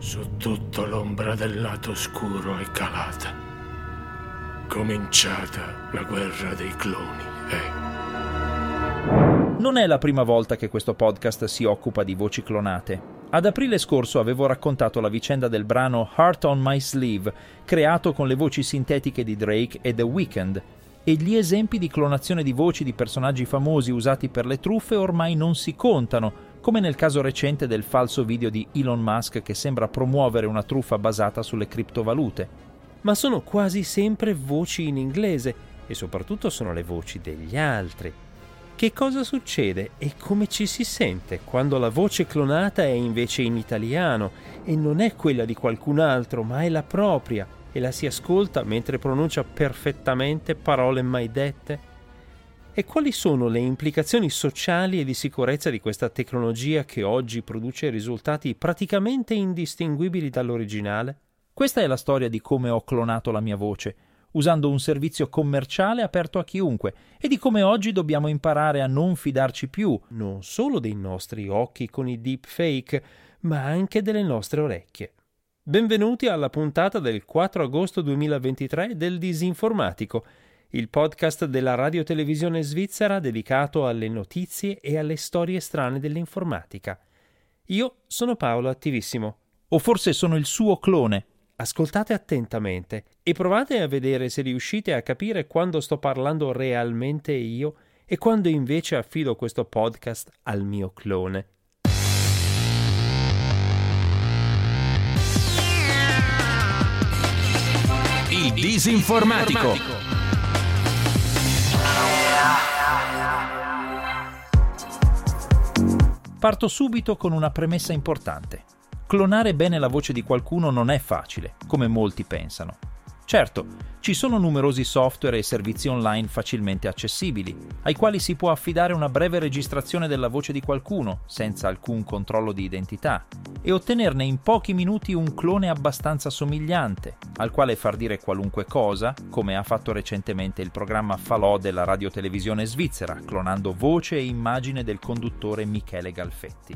Su tutta l'ombra del lato oscuro è calata. Cominciata la guerra dei cloni, eh. Non è la prima volta che questo podcast si occupa di voci clonate. Ad aprile scorso avevo raccontato la vicenda del brano Heart on My Sleeve, creato con le voci sintetiche di Drake e The Weeknd, e gli esempi di clonazione di voci di personaggi famosi usati per le truffe ormai non si contano, come nel caso recente del falso video di Elon Musk che sembra promuovere una truffa basata sulle criptovalute. Ma sono quasi sempre voci in inglese e soprattutto sono le voci degli altri. Che cosa succede e come ci si sente quando la voce clonata è invece in italiano e non è quella di qualcun altro, ma è la propria e la si ascolta mentre pronuncia perfettamente parole mai dette? E quali sono le implicazioni sociali e di sicurezza di questa tecnologia che oggi produce risultati praticamente indistinguibili dall'originale? Questa è la storia di come ho clonato la mia voce, usando un servizio commerciale aperto a chiunque, e di come oggi dobbiamo imparare a non fidarci più non solo dei nostri occhi con i deepfake, ma anche delle nostre orecchie. Benvenuti alla puntata del 4 agosto 2023 del Disinformatico il podcast della radiotelevisione svizzera dedicato alle notizie e alle storie strane dell'informatica. Io sono Paolo Attivissimo. O forse sono il suo clone. Ascoltate attentamente e provate a vedere se riuscite a capire quando sto parlando realmente io e quando invece affido questo podcast al mio clone. Il disinformatico. Parto subito con una premessa importante. Clonare bene la voce di qualcuno non è facile, come molti pensano. Certo, ci sono numerosi software e servizi online facilmente accessibili, ai quali si può affidare una breve registrazione della voce di qualcuno, senza alcun controllo di identità, e ottenerne in pochi minuti un clone abbastanza somigliante, al quale far dire qualunque cosa, come ha fatto recentemente il programma Falò della radiotelevisione svizzera, clonando voce e immagine del conduttore Michele Galfetti.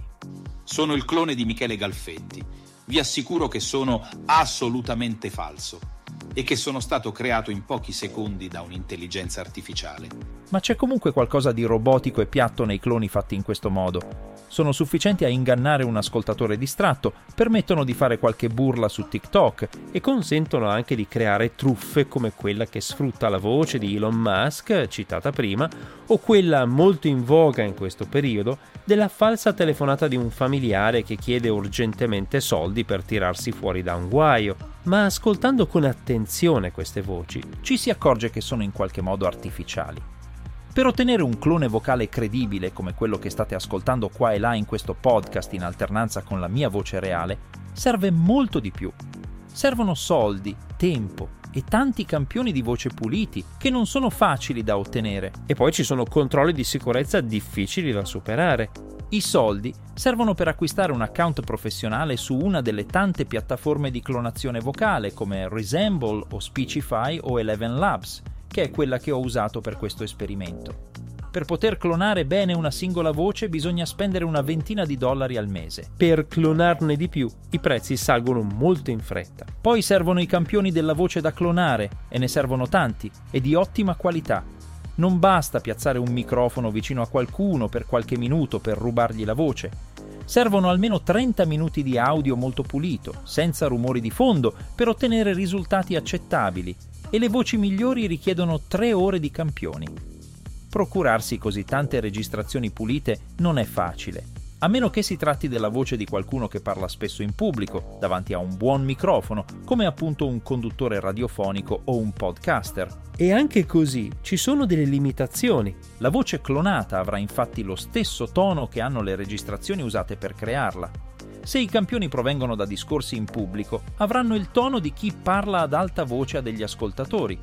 Sono il clone di Michele Galfetti. Vi assicuro che sono assolutamente falso e che sono stato creato in pochi secondi da un'intelligenza artificiale. Ma c'è comunque qualcosa di robotico e piatto nei cloni fatti in questo modo. Sono sufficienti a ingannare un ascoltatore distratto, permettono di fare qualche burla su TikTok e consentono anche di creare truffe come quella che sfrutta la voce di Elon Musk, citata prima, o quella molto in voga in questo periodo della falsa telefonata di un familiare che chiede urgentemente soldi per tirarsi fuori da un guaio ma ascoltando con attenzione queste voci ci si accorge che sono in qualche modo artificiali. Per ottenere un clone vocale credibile come quello che state ascoltando qua e là in questo podcast in alternanza con la mia voce reale, serve molto di più. Servono soldi, tempo e tanti campioni di voce puliti che non sono facili da ottenere. E poi ci sono controlli di sicurezza difficili da superare. I soldi servono per acquistare un account professionale su una delle tante piattaforme di clonazione vocale come Resemble o Speechify o Eleven Labs, che è quella che ho usato per questo esperimento. Per poter clonare bene una singola voce bisogna spendere una ventina di dollari al mese. Per clonarne di più i prezzi salgono molto in fretta. Poi servono i campioni della voce da clonare, e ne servono tanti, e di ottima qualità, non basta piazzare un microfono vicino a qualcuno per qualche minuto per rubargli la voce. Servono almeno 30 minuti di audio molto pulito, senza rumori di fondo, per ottenere risultati accettabili e le voci migliori richiedono 3 ore di campioni. Procurarsi così tante registrazioni pulite non è facile a meno che si tratti della voce di qualcuno che parla spesso in pubblico, davanti a un buon microfono, come appunto un conduttore radiofonico o un podcaster. E anche così ci sono delle limitazioni. La voce clonata avrà infatti lo stesso tono che hanno le registrazioni usate per crearla. Se i campioni provengono da discorsi in pubblico, avranno il tono di chi parla ad alta voce a degli ascoltatori.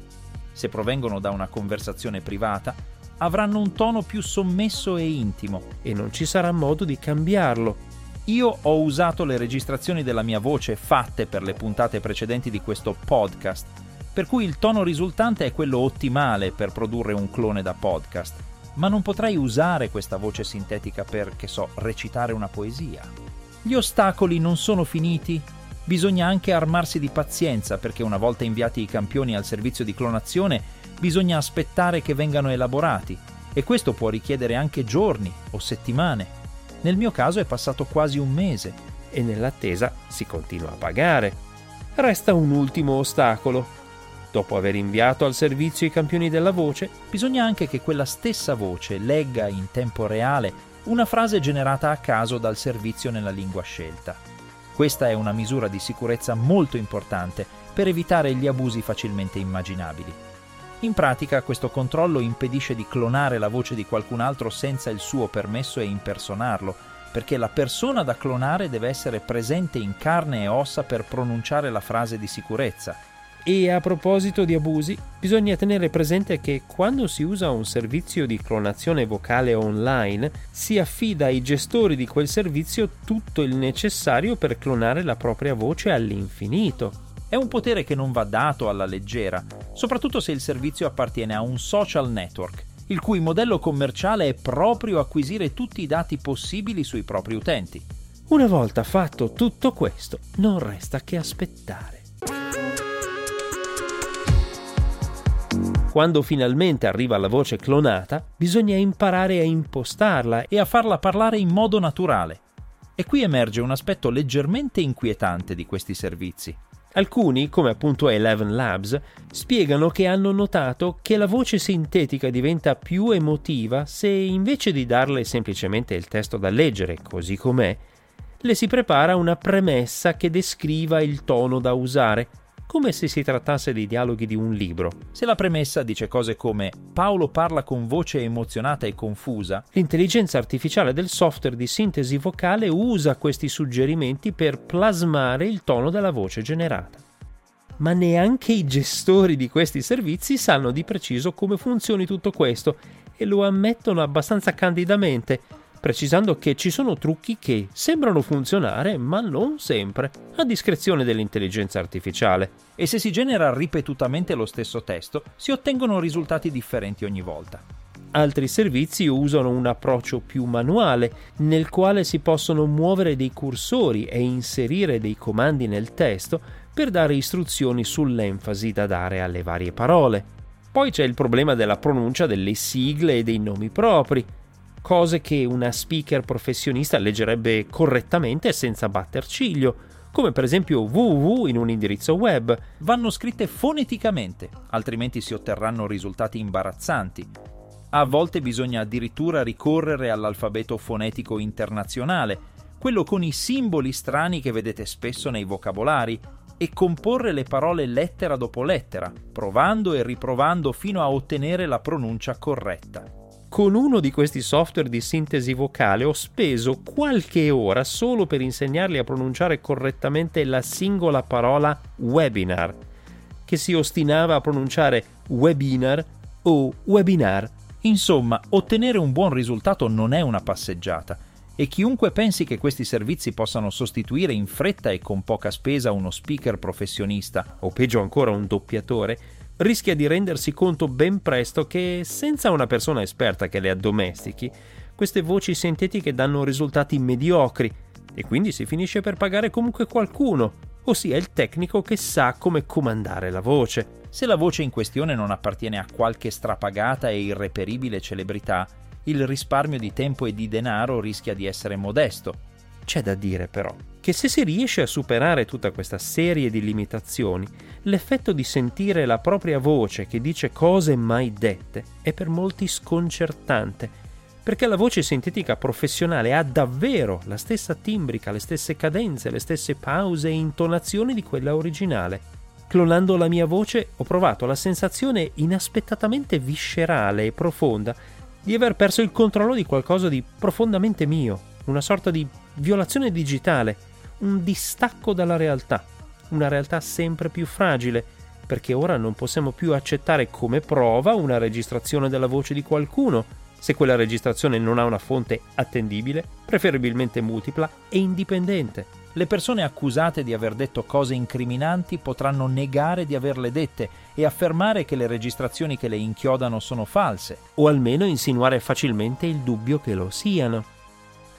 Se provengono da una conversazione privata, avranno un tono più sommesso e intimo e non ci sarà modo di cambiarlo. Io ho usato le registrazioni della mia voce fatte per le puntate precedenti di questo podcast, per cui il tono risultante è quello ottimale per produrre un clone da podcast, ma non potrei usare questa voce sintetica per, che so, recitare una poesia. Gli ostacoli non sono finiti Bisogna anche armarsi di pazienza perché una volta inviati i campioni al servizio di clonazione bisogna aspettare che vengano elaborati e questo può richiedere anche giorni o settimane. Nel mio caso è passato quasi un mese e nell'attesa si continua a pagare. Resta un ultimo ostacolo. Dopo aver inviato al servizio i campioni della voce, bisogna anche che quella stessa voce legga in tempo reale una frase generata a caso dal servizio nella lingua scelta. Questa è una misura di sicurezza molto importante per evitare gli abusi facilmente immaginabili. In pratica questo controllo impedisce di clonare la voce di qualcun altro senza il suo permesso e impersonarlo, perché la persona da clonare deve essere presente in carne e ossa per pronunciare la frase di sicurezza. E a proposito di abusi, bisogna tenere presente che quando si usa un servizio di clonazione vocale online, si affida ai gestori di quel servizio tutto il necessario per clonare la propria voce all'infinito. È un potere che non va dato alla leggera, soprattutto se il servizio appartiene a un social network il cui modello commerciale è proprio acquisire tutti i dati possibili sui propri utenti. Una volta fatto tutto questo, non resta che aspettare. Quando finalmente arriva la voce clonata, bisogna imparare a impostarla e a farla parlare in modo naturale. E qui emerge un aspetto leggermente inquietante di questi servizi. Alcuni, come appunto Eleven Labs, spiegano che hanno notato che la voce sintetica diventa più emotiva se invece di darle semplicemente il testo da leggere così com'è, le si prepara una premessa che descriva il tono da usare, come se si trattasse di dialoghi di un libro. Se la premessa dice cose come Paolo parla con voce emozionata e confusa, l'intelligenza artificiale del software di sintesi vocale usa questi suggerimenti per plasmare il tono della voce generata. Ma neanche i gestori di questi servizi sanno di preciso come funzioni tutto questo e lo ammettono abbastanza candidamente, precisando che ci sono trucchi che sembrano funzionare, ma non sempre, a discrezione dell'intelligenza artificiale. E se si genera ripetutamente lo stesso testo, si ottengono risultati differenti ogni volta. Altri servizi usano un approccio più manuale, nel quale si possono muovere dei cursori e inserire dei comandi nel testo per dare istruzioni sull'enfasi da dare alle varie parole. Poi c'è il problema della pronuncia delle sigle e dei nomi propri, cose che una speaker professionista leggerebbe correttamente senza batter ciglio, come per esempio www in un indirizzo web. Vanno scritte foneticamente, altrimenti si otterranno risultati imbarazzanti. A volte bisogna addirittura ricorrere all'alfabeto fonetico internazionale, quello con i simboli strani che vedete spesso nei vocabolari, e comporre le parole lettera dopo lettera, provando e riprovando fino a ottenere la pronuncia corretta. Con uno di questi software di sintesi vocale ho speso qualche ora solo per insegnargli a pronunciare correttamente la singola parola webinar, che si ostinava a pronunciare webinar o webinar. Insomma, ottenere un buon risultato non è una passeggiata e chiunque pensi che questi servizi possano sostituire in fretta e con poca spesa uno speaker professionista o peggio ancora un doppiatore rischia di rendersi conto ben presto che senza una persona esperta che le addomestichi, queste voci sintetiche danno risultati mediocri e quindi si finisce per pagare comunque qualcuno, ossia il tecnico che sa come comandare la voce. Se la voce in questione non appartiene a qualche strapagata e irreperibile celebrità, il risparmio di tempo e di denaro rischia di essere modesto. C'è da dire però che se si riesce a superare tutta questa serie di limitazioni, l'effetto di sentire la propria voce che dice cose mai dette è per molti sconcertante, perché la voce sintetica professionale ha davvero la stessa timbrica, le stesse cadenze, le stesse pause e intonazioni di quella originale. Clonando la mia voce ho provato la sensazione inaspettatamente viscerale e profonda di aver perso il controllo di qualcosa di profondamente mio, una sorta di violazione digitale, un distacco dalla realtà, una realtà sempre più fragile, perché ora non possiamo più accettare come prova una registrazione della voce di qualcuno, se quella registrazione non ha una fonte attendibile, preferibilmente multipla e indipendente. Le persone accusate di aver detto cose incriminanti potranno negare di averle dette e affermare che le registrazioni che le inchiodano sono false. O almeno insinuare facilmente il dubbio che lo siano.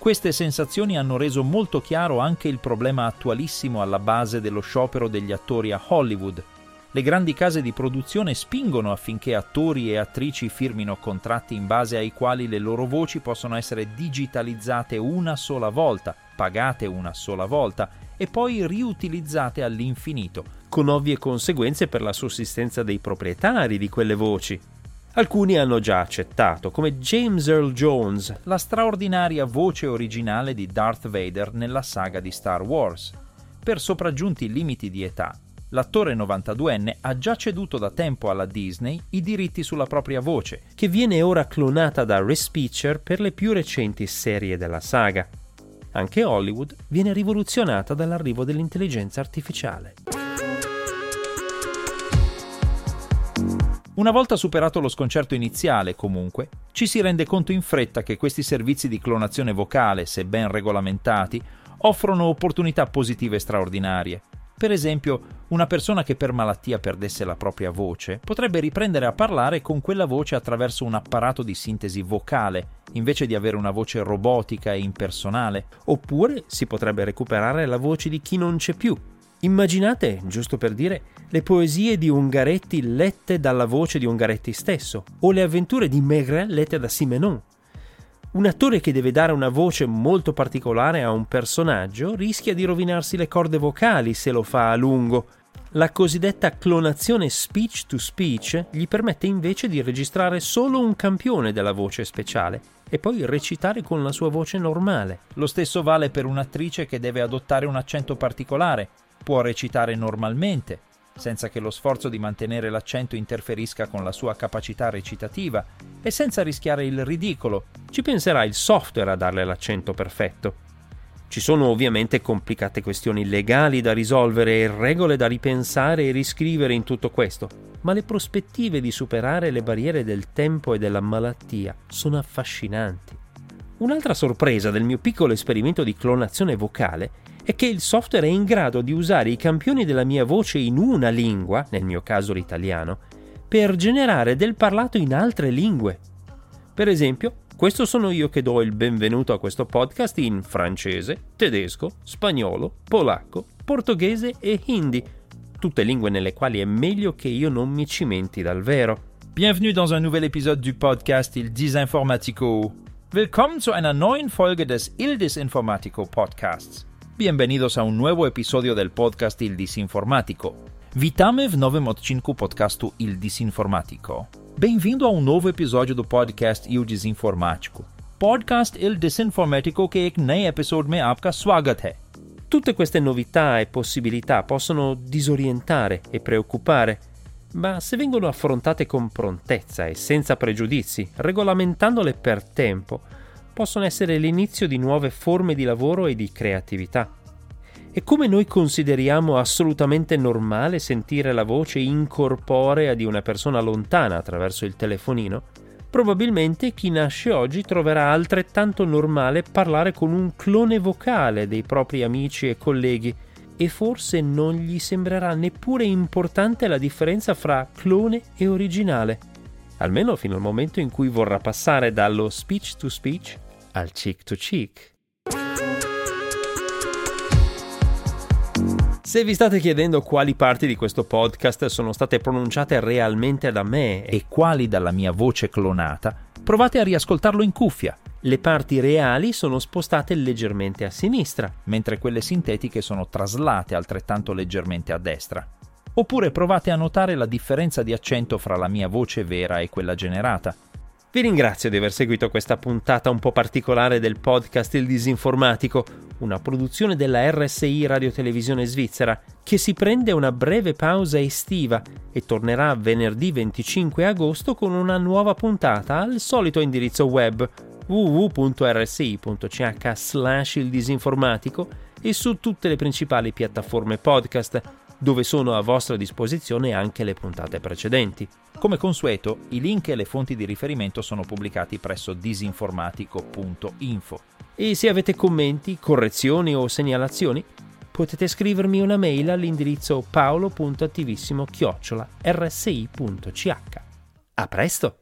Queste sensazioni hanno reso molto chiaro anche il problema attualissimo alla base dello sciopero degli attori a Hollywood. Le grandi case di produzione spingono affinché attori e attrici firmino contratti in base ai quali le loro voci possono essere digitalizzate una sola volta, pagate una sola volta e poi riutilizzate all'infinito, con ovvie conseguenze per la sussistenza dei proprietari di quelle voci. Alcuni hanno già accettato, come James Earl Jones, la straordinaria voce originale di Darth Vader nella saga di Star Wars. Per sopraggiunti limiti di età, l'attore 92enne ha già ceduto da tempo alla Disney i diritti sulla propria voce, che viene ora clonata da Respeecher per le più recenti serie della saga. Anche Hollywood viene rivoluzionata dall'arrivo dell'intelligenza artificiale. Una volta superato lo sconcerto iniziale, comunque, ci si rende conto in fretta che questi servizi di clonazione vocale, se ben regolamentati, offrono opportunità positive straordinarie. Per esempio, una persona che per malattia perdesse la propria voce potrebbe riprendere a parlare con quella voce attraverso un apparato di sintesi vocale, invece di avere una voce robotica e impersonale. Oppure si potrebbe recuperare la voce di chi non c'è più, Immaginate, giusto per dire, le poesie di Ungaretti lette dalla voce di Ungaretti stesso, o le avventure di Maigret lette da Simenon. Un attore che deve dare una voce molto particolare a un personaggio rischia di rovinarsi le corde vocali se lo fa a lungo. La cosiddetta clonazione speech to speech gli permette invece di registrare solo un campione della voce speciale e poi recitare con la sua voce normale. Lo stesso vale per un'attrice che deve adottare un accento particolare, può recitare normalmente, senza che lo sforzo di mantenere l'accento interferisca con la sua capacità recitativa e senza rischiare il ridicolo. Ci penserà il software a darle l'accento perfetto. Ci sono ovviamente complicate questioni legali da risolvere e regole da ripensare e riscrivere in tutto questo, ma le prospettive di superare le barriere del tempo e della malattia sono affascinanti. Un'altra sorpresa del mio piccolo esperimento di clonazione vocale è che il software è in grado di usare i campioni della mia voce in una lingua, nel mio caso l'italiano, per generare del parlato in altre lingue. Per esempio, questo sono io che do il benvenuto a questo podcast in francese, tedesco, spagnolo, polacco, portoghese e hindi, tutte lingue nelle quali è meglio che io non mi cimenti dal vero. Bienvenue dans un nouvel épisode du podcast Il Disinformatico. Willkommen zu einer neuen Folge des Il Disinformatico Podcasts. Bienvenidos a un nuewo episodio del podcast Il Disinformatico. Witamy w nowym odcinku podcastu Il Disinformatico. Bem-vindo a um novo episódio do podcast Il Disinformatico. Podcast Il Disinformatico che ek naye episode mein aapka swagat hai. Tutte queste novità e possibilità possono disorientare e preoccupare, ma se vengono affrontate con prontezza e senza pregiudizi, regolamentandole per tempo, possono essere l'inizio di nuove forme di lavoro e di creatività. E come noi consideriamo assolutamente normale sentire la voce incorporea di una persona lontana attraverso il telefonino, probabilmente chi nasce oggi troverà altrettanto normale parlare con un clone vocale dei propri amici e colleghi e forse non gli sembrerà neppure importante la differenza fra clone e originale, almeno fino al momento in cui vorrà passare dallo speech to speech al cheek to cheek. Se vi state chiedendo quali parti di questo podcast sono state pronunciate realmente da me e quali dalla mia voce clonata, provate a riascoltarlo in cuffia. Le parti reali sono spostate leggermente a sinistra, mentre quelle sintetiche sono traslate altrettanto leggermente a destra. Oppure provate a notare la differenza di accento fra la mia voce vera e quella generata. Vi ringrazio di aver seguito questa puntata un po' particolare del podcast Il Disinformatico, una produzione della RSI Radio Televisione Svizzera, che si prende una breve pausa estiva e tornerà venerdì 25 agosto con una nuova puntata al solito indirizzo web www.rsi.ch slash il disinformatico e su tutte le principali piattaforme podcast dove sono a vostra disposizione anche le puntate precedenti. Come consueto, i link e le fonti di riferimento sono pubblicati presso disinformatico.info. E se avete commenti, correzioni o segnalazioni, potete scrivermi una mail all'indirizzo paolo.attivissimo-rsi.ch. A presto!